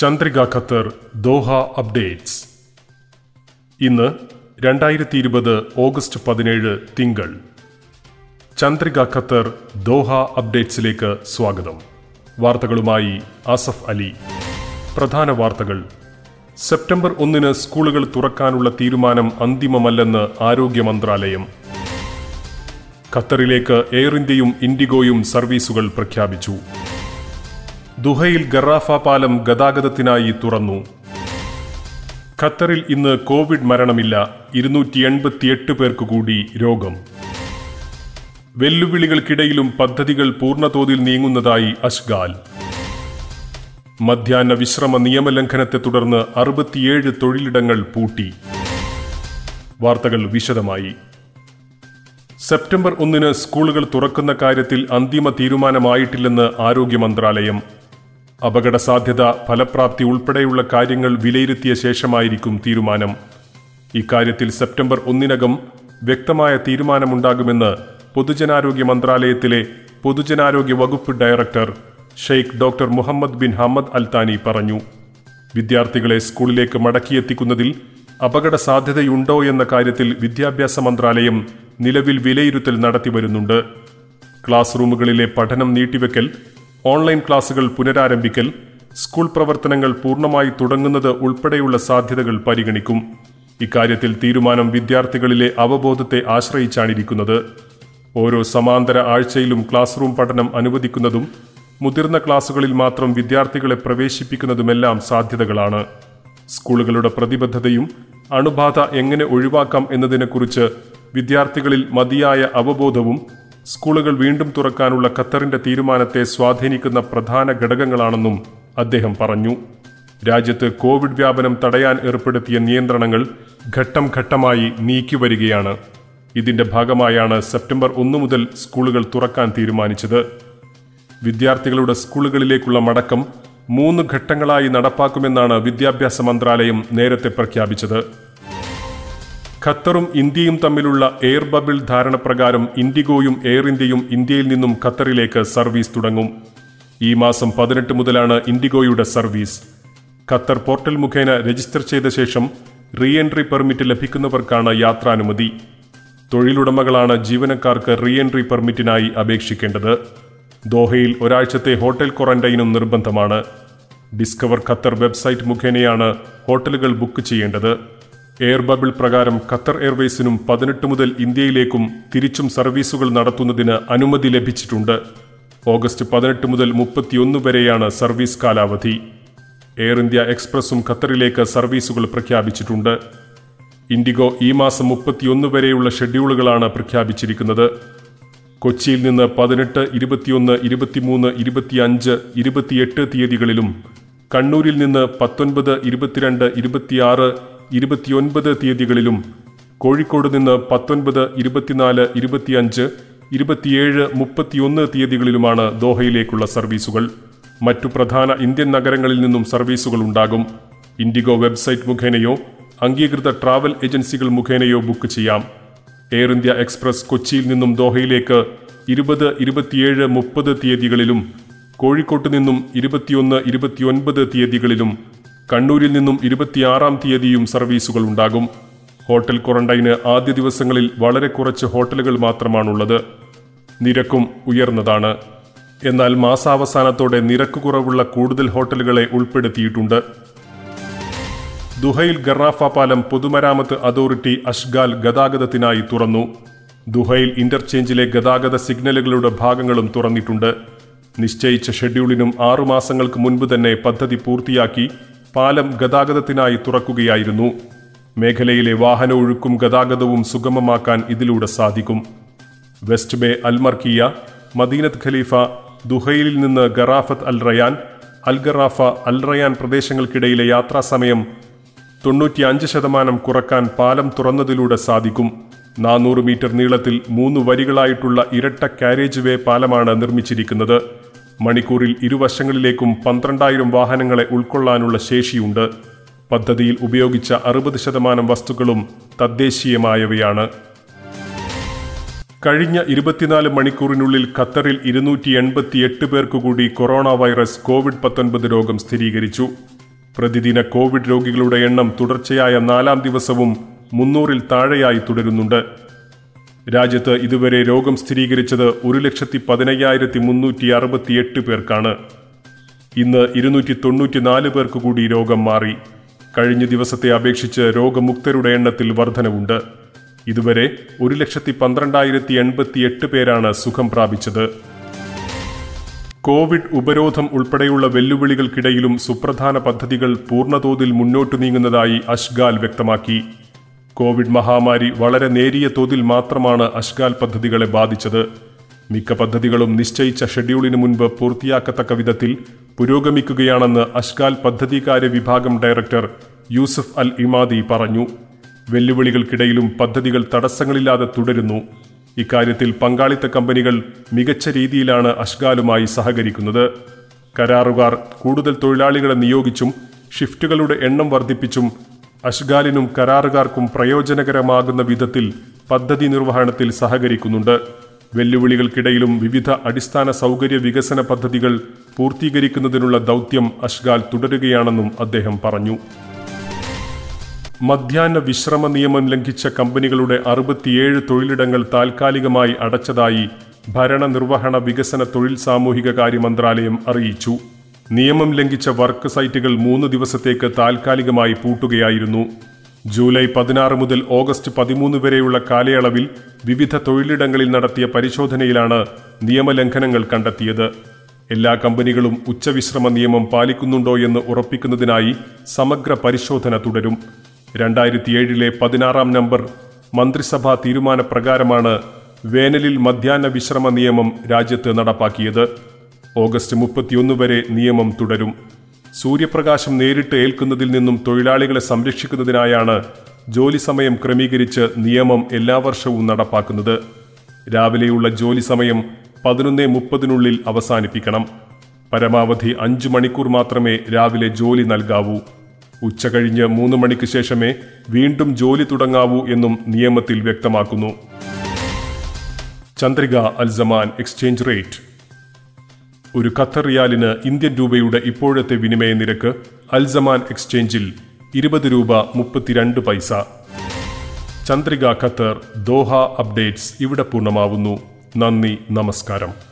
Chandrika Qatar Doha updates. ഇന്ന് രണ്ടായിരത്തി ഇരുപത് ഓഗസ്റ്റ് പതിനേഴ് തിങ്കൾ. ചന്ദ്രിക ഖത്തർ ദോഹ അപ്ഡേറ്റ്സിലേക്ക് സ്വാഗതം. വാർത്തകളുമായി ആസഫ് അലി. പ്രധാന വാർത്തകൾ. സെപ്റ്റംബർ ഒന്നിന് സ്കൂളുകൾ തുറക്കാനുള്ള തീരുമാനം അന്തിമമല്ലെന്ന് ആരോഗ്യ മന്ത്രാലയം. ഖത്തറിലേക്ക് എയർ ഇന്ത്യയും ഇൻഡിഗോയും സർവീസുകൾ പ്രഖ്യാപിച്ചു. ദുഹയിൽ ഗറാഫ പാലം ഗതാഗതത്തിനായി തുറന്നു. ഖത്തറിൽ ഇന്ന് കോവിഡ് മരണമില്ല. ഇരുന്നൂറ്റി എൺപത്തിയെട്ട് പേർക്ക് കൂടി രോഗം. വെല്ലുവിളികൾക്കിടയിലും പദ്ധതികൾ പൂർണതോതിൽ നീങ്ങുന്നതായി അഷ്ഗാൽ മധ്യാഹ്ന വിശ്രമ നിയമലംഘനത്തെ തുടർന്ന് അറുപത്തിയേഴ് തൊഴിലിടങ്ങൾ പൂട്ടി. വാർത്തകൾ വിശദമായി. സെപ്റ്റംബർ ഒന്നിന് സ്കൂളുകൾ തുറക്കുന്ന കാര്യത്തിൽ അന്തിമ തീരുമാനമായിട്ടില്ലെന്ന് ആരോഗ്യ മന്ത്രാലയം. അപകട സാധ്യത ഫലപ്രാപ്തി ഉൾപ്പെടെയുള്ള കാര്യങ്ങൾ വിലയിരുത്തിയ ശേഷമായിരിക്കും തീരുമാനം. ഇക്കാര്യത്തിൽ സെപ്റ്റംബർ ഒന്നിനകം വ്യക്തമായ തീരുമാനമുണ്ടാകുമെന്ന് പൊതുജനാരോഗ്യ മന്ത്രാലയത്തിലെ പൊതുജനാരോഗ്യ വകുപ്പ് director Sheikh doctor Muhammad bin Hamad Al Thani പറഞ്ഞു. വിദ്യാർത്ഥികളെ സ്കൂളിലേക്ക് മടക്കിയെത്തിക്കുന്നതിൽ അപകട സാധ്യതയുണ്ടോ എന്ന കാര്യത്തിൽ വിദ്യാഭ്യാസ മന്ത്രാലയം നിലവിൽ വിലയിരുത്തൽ നടത്തിവരുന്നുണ്ട്. ക്ലാസ് റൂമുകളിലെ പഠനം നീട്ടിവെക്കൽ ഓൺലൈൻ ക്ലാസുകൾ പുനരാരംഭിക്കൽ സ്കൂൾ പ്രവർത്തനങ്ങൾ പൂർണമായി തുടങ്ങുന്നത് ഉൾപ്പെടെയുള്ള സാധ്യതകൾ പരിഗണിക്കും. ഇക്കാര്യത്തിൽ തീരുമാനം വിദ്യാർത്ഥികളിലെ അവബോധത്തെ ആശ്രയിച്ചാണിരിക്കുന്നത്. ഓരോ സമാന്തര ആഴ്ചയിലും ക്ലാസ് റൂം പഠനം അനുവദിക്കുന്നതും മുതിർന്ന ക്ലാസുകളിൽ മാത്രം വിദ്യാർത്ഥികളെ പ്രവേശിപ്പിക്കുന്നതുമെല്ലാം സാധ്യതകളാണ്. സ്കൂളുകളുടെ പ്രതിബദ്ധതയും അണുബാധ എങ്ങനെ ഒഴിവാക്കാം എന്നതിനെക്കുറിച്ച് വിദ്യാർത്ഥികളിൽ മതിയായ അവബോധവും സ്കൂളുകൾ വീണ്ടും തുറക്കാനുള്ള ഖത്തറിന്റെ തീരുമാനത്തെ സ്വാധീനിക്കുന്ന പ്രധാന ഘടകങ്ങളാണെന്നും അദ്ദേഹം പറഞ്ഞു. രാജ്യത്ത് കോവിഡ് വ്യാപനം തടയാൻ ഏർപ്പെടുത്തിയ നിയന്ത്രണങ്ങൾ ഘട്ടം ഘട്ടമായി നീക്കിവരികയാണ്. ഇതിന്റെ ഭാഗമായാണ് സെപ്റ്റംബർ ഒന്നു മുതൽ സ്കൂളുകൾ തുറക്കാൻ തീരുമാനിച്ചത്. വിദ്യാർത്ഥികളുടെ സ്കൂളുകളിലേക്കുള്ള മടക്കം മൂന്ന് ഘട്ടങ്ങളായി നടപ്പാക്കുമെന്നാണ് വിദ്യാഭ്യാസ മന്ത്രാലയം നേരത്തെ പ്രഖ്യാപിച്ചത്. ഖത്തറും ഇന്ത്യയും തമ്മിലുള്ള എയർ ബബിൾ ധാരണപ്രകാരം ഇൻഡിഗോയും എയർ ഇന്ത്യയും ഇന്ത്യയിൽ നിന്നും ഖത്തറിലേക്ക് സർവീസ് തുടങ്ങും. ഈ മാസം പതിനെട്ട് മുതലാണ് ഇൻഡിഗോയുടെ സർവീസ്. ഖത്തർ പോർട്ടൽ മുഖേന രജിസ്റ്റർ ചെയ്ത ശേഷം റീ എൻട്രി പെർമിറ്റ് ലഭിക്കുന്നവർക്കാണ് യാത്രാനുമതി. തൊഴിലുടമകളാണ് ജീവനക്കാർക്ക് റീ എൻട്രി പെർമിറ്റിനായി അപേക്ഷിക്കേണ്ടത്. ദോഹയിൽ ഒരാഴ്ചത്തെ ഹോട്ടൽ ക്വാറന്റൈനും നിർബന്ധമാണ്. ഡിസ്കവർ ഖത്തർ വെബ്സൈറ്റ് മുഖേനയാണ് ഹോട്ടലുകൾ ബുക്ക് ചെയ്യേണ്ടത്. എയർ ബബിൾ പ്രകാരം ഖത്തർ എയർവേസിനും പതിനെട്ട് മുതൽ ഇന്ത്യയിലേക്കും തിരിച്ചും സർവീസുകൾ നടത്തുന്നതിന് അനുമതി ലഭിച്ചിട്ടുണ്ട്. ഓഗസ്റ്റ് പതിനെട്ട് മുതൽ മുപ്പത്തിയൊന്ന് വരെയാണ് സർവീസ് കാലാവധി. എയർ ഇന്ത്യ എക്സ്പ്രസും ഖത്തറിലേക്ക് സർവീസുകൾ പ്രഖ്യാപിച്ചിട്ടുണ്ട്. ഇൻഡിഗോ ഈ മാസം മുപ്പത്തിയൊന്ന് വരെയുള്ള ഷെഡ്യൂളുകളാണ് പ്രഖ്യാപിച്ചിരിക്കുന്നത്. കൊച്ചിയിൽ നിന്ന് പതിനെട്ട് ഇരുപത്തിയൊന്ന് ഇരുപത്തിമൂന്ന് ഇരുപത്തിയഞ്ച് ഇരുപത്തിയെട്ട് തീയതികളിലും കണ്ണൂരിൽ നിന്ന് പത്തൊൻപത് ഇരുപത്തിരണ്ട് ഇരുപത്തിയാറ് ഇരുപത്തിയൊൻപത് തീയതികളിലും കോഴിക്കോട് നിന്ന് പത്തൊൻപത് ഇരുപത്തിനാല് ഇരുപത്തിയഞ്ച് ഇരുപത്തിയേഴ് മുപ്പത്തിയൊന്ന് തീയതികളിലുമാണ് ദോഹയിലേക്കുള്ള സർവീസുകൾ. മറ്റു പ്രധാന ഇന്ത്യൻ നഗരങ്ങളിൽ നിന്നും സർവീസുകൾ ഉണ്ടാകും. ഇൻഡിഗോ വെബ്സൈറ്റ് മുഖേനയോ അംഗീകൃത ട്രാവൽ ഏജൻസികൾ മുഖേനയോ ബുക്ക് ചെയ്യാം. എയർ ഇന്ത്യ എക്സ്പ്രസ് കൊച്ചിയിൽ നിന്നും ദോഹയിലേക്ക് ഇരുപത് ഇരുപത്തിയേഴ് മുപ്പത് തീയതികളിലും കോഴിക്കോട്ട് നിന്നും ഇരുപത്തിയൊന്ന് ഇരുപത്തിയൊൻപത് തീയതികളിലും കണ്ണൂരിൽ നിന്നും ഇരുപത്തിയാറാം തീയതിയും സർവീസുകൾ ഉണ്ടാകും. ഹോട്ടൽ ക്വാറന്റൈന് ആദ്യ ദിവസങ്ങളിൽ വളരെ കുറച്ച് ഹോട്ടലുകൾ മാത്രമാണുള്ളത്. നിരക്കും ഉയർന്നതാണ്. എന്നാൽ മാസാവസാനത്തോടെ നിരക്ക് കുറവുള്ള കൂടുതൽ ഹോട്ടലുകളെ ഉൾപ്പെടുത്തിയിട്ടുണ്ട്. ദുഹയിൽ ഗറാഫ പാലം പൊതുമരാമത്ത് അതോറിറ്റി അഷ്ഗാൽ ഗതാഗതത്തിനായി തുറന്നു. ദുഹയിൽ ഇന്റർചേഞ്ചിലെ ഗതാഗത സിഗ്നലുകളുടെ ഭാഗങ്ങളും തുറന്നിട്ടുണ്ട്. നിശ്ചയിച്ച ഷെഡ്യൂളിനും ആറുമാസങ്ങൾക്ക് മുൻപ് തന്നെ പദ്ധതി പൂർത്തിയാക്കി പാലം ഗതാഗതത്തിനായി തുറക്കുകയായിരുന്നു. മേഖലയിലെ വാഹന ഒഴുക്കും ഗതാഗതവും സുഗമമാക്കാൻ ഇതിലൂടെ സാധിക്കും. വെസ്റ്റ് ബേ അൽമർക്കിയ മദീനത്ത് ഖലീഫ ദുഹയിലിൽ നിന്ന് ഗറാഫത്ത് Al Rayyan Al Gharrafa Al Rayyan പ്രദേശങ്ങൾക്കിടയിലെ യാത്രാസമയം തൊണ്ണൂറ്റിയഞ്ച് ശതമാനം കുറയ്ക്കാൻ പാലം തുറന്നതിലൂടെ സാധിക്കും. നാനൂറ് മീറ്റർ നീളത്തിൽ മൂന്ന് വരികളായിട്ടുള്ള ഇരട്ട കാരേജ് വേ പാലമാണ് നിർമ്മിച്ചിരിക്കുന്നത്. മണിക്കൂറിൽ ഇരുവശങ്ങളിലേക്കും പന്ത്രണ്ടായിരം വാഹനങ്ങളെ ഉൾക്കൊള്ളാനുള്ള ശേഷിയുണ്ട്. പദ്ധതിയിൽ ഉപയോഗിച്ച അറുപത് ശതമാനം വസ്തുക്കളും തദ്ദേശീയമായവയാണ്. കഴിഞ്ഞ ഇരുപത്തിനാല് മണിക്കൂറിനുള്ളിൽ ഖത്തറിൽ ഇരുന്നൂറ്റി എൺപത്തിയെട്ട് പേർക്കുകൂടി കൊറോണ വൈറസ് കോവിഡ് പത്തൊൻപത് രോഗം സ്ഥിരീകരിച്ചു. പ്രതിദിന കോവിഡ് രോഗികളുടെ എണ്ണം തുടർച്ചയായ നാലാം ദിവസവും മുന്നൂറിൽ താഴെയായി തുടരുന്നുണ്ട്. രാജ്യത്ത് ഇതുവരെ രോഗം സ്ഥിരീകരിച്ചത് ഒരു ലക്ഷത്തി പതിനയ്യായിരത്തി മുന്നൂറ്റി അറുപത്തിയെട്ട് പേർക്കാണ്. ഇന്ന് ഇരുന്നൂറ്റി തൊണ്ണൂറ്റിനാല് പേർക്ക് കൂടി രോഗം മാറി. കഴിഞ്ഞ ദിവസത്തെ അപേക്ഷിച്ച് രോഗമുക്തരുടെ എണ്ണത്തിൽ വർധനവുണ്ട്. ഇതുവരെ ഒരു ലക്ഷത്തി പന്ത്രണ്ടായിരത്തി എൺപത്തി എട്ട് പേരാണ് സുഖം പ്രാപിച്ചത്. കോവിഡ് ഉപരോധം ഉൾപ്പെടെയുള്ള വെല്ലുവിളികൾക്കിടയിലും സുപ്രധാന പദ്ധതികൾ പൂർണതോതിൽ മുന്നോട്ടു നീങ്ങുന്നതായി അഷ്ഗാൽ വ്യക്തമാക്കി. കോവിഡ് മഹാമാരി വളരെ നേരിയ തോതിൽ മാത്രമാണ് അഷ്കാൽ പദ്ധതികളെ ബാധിച്ചത്. മിക്ക പദ്ധതികളും നിശ്ചയിച്ച ഷെഡ്യൂളിന് മുൻപ് പൂർത്തിയാക്കത്തക്ക വിധത്തിൽ പുരോഗമിക്കുകയാണെന്ന് അഷ്കാൽ പദ്ധതികാര്യ വിഭാഗം ഡയറക്ടർ യൂസഫ് അൽ ഇമാദി പറഞ്ഞു. വെല്ലുവിളികൾക്കിടയിലും പദ്ധതികൾ തടസ്സങ്ങളില്ലാതെ തുടരുന്നു. ഇക്കാര്യത്തിൽ പങ്കാളിത്ത കമ്പനികൾ മികച്ച രീതിയിലാണ് അഷ്കാലുമായി സഹകരിക്കുന്നത്. കരാറുകാർ കൂടുതൽ തൊഴിലാളികളെ നിയോഗിച്ചും ഷിഫ്റ്റുകളുടെ എണ്ണം വർദ്ധിപ്പിച്ചും അഷ്ഗാലിനും കരാറുകാർക്കും പ്രയോജനകരമാകുന്ന വിധത്തിൽ പദ്ധതി നിർവഹണത്തിൽ സഹകരിക്കുന്നുണ്ട്. വെല്ലുവിളികൾക്കിടയിലും വിവിധ അടിസ്ഥാന സൗകര്യ വികസന പദ്ധതികൾ പൂർത്തീകരിക്കുന്നതിനുള്ള ദൗത്യം അഷ്ഗാൽ തുടരുകയാണെന്നും അദ്ദേഹം പറഞ്ഞു. മധ്യാഹ്ന വിശ്രമ നിയമം ലംഘിച്ച കമ്പനികളുടെ അറുപത്തിയേഴ് തൊഴിലിടങ്ങൾ താൽക്കാലികമായി അടച്ചതായി ഭരണനിർവഹണ വികസന തൊഴിൽ സാമൂഹിക കാര്യ മന്ത്രാലയം അറിയിച്ചു. നിയമം ലംഘിച്ച വർക്ക് സൈറ്റുകൾ മൂന്ന് ദിവസത്തേക്ക് താൽക്കാലികമായി പൂട്ടുകയായിരുന്നു. ജൂലൈ പതിനാറ് മുതൽ ഓഗസ്റ്റ് പതിമൂന്ന് വരെയുള്ള കാലയളവിൽ വിവിധ തൊഴിലിടങ്ങളിൽ നടത്തിയ പരിശോധനയിലാണ് നിയമലംഘനങ്ങൾ കണ്ടെത്തിയത്. എല്ലാ കമ്പനികളും ഉച്ചവിശ്രമ നിയമം പാലിക്കുന്നുണ്ടോ എന്ന് ഉറപ്പിക്കുന്നതിനായി സമഗ്ര പരിശോധന തുടരും. രണ്ടായിരത്തി ഏഴിലെ പതിനാറാം നമ്പർ മന്ത്രിസഭാ തീരുമാനപ്രകാരമാണ് വേനലിൽ മധ്യാഹ്ന വിശ്രമ നിയമം രാജ്യത്ത് നടപ്പാക്കിയത്. ഓഗസ്റ്റ് മുപ്പത്തിയൊന്ന് വരെ നിയമം തുടരും. സൂര്യപ്രകാശം നേരിട്ട് ഏൽക്കുന്നതിൽ നിന്നും തൊഴിലാളികളെ സംരക്ഷിക്കുന്നതിനായാണ് ജോലി സമയം ക്രമീകരിച്ച് നിയമം എല്ലാ വർഷവും നടപ്പാക്കുന്നത്. രാവിലെയുള്ള ജോലി സമയം പതിനൊന്ന് മുപ്പതിനുള്ളിൽ അവസാനിപ്പിക്കണം. പരമാവധി അഞ്ചു മണിക്കൂർ മാത്രമേ രാവിലെ ജോലി നൽകാവൂ. ഉച്ച കഴിഞ്ഞ് മൂന്ന് മണിക്ക് ശേഷമേ വീണ്ടും ജോലി തുടങ്ങാവൂ എന്നും നിയമത്തിൽ വ്യക്തമാക്കുന്നു. Chandrika Al Zaman exchange rate. ഒരു ഖത്തർ റിയാലിന് ഇന്ത്യൻ രൂപയുടെ ഇപ്പോഴത്തെ വിനിമയ നിരക്ക് അൽസമാൻ എക്സ്ചേഞ്ചിൽ ഇരുപത് രൂപ മുപ്പത്തിരണ്ട് പൈസ. ചന്ദ്രിക ഖത്തർ ദോഹ അപ്ഡേറ്റ്സ് ഇവിടെ പൂർണമാവുന്നു. നന്ദി നമസ്കാരം.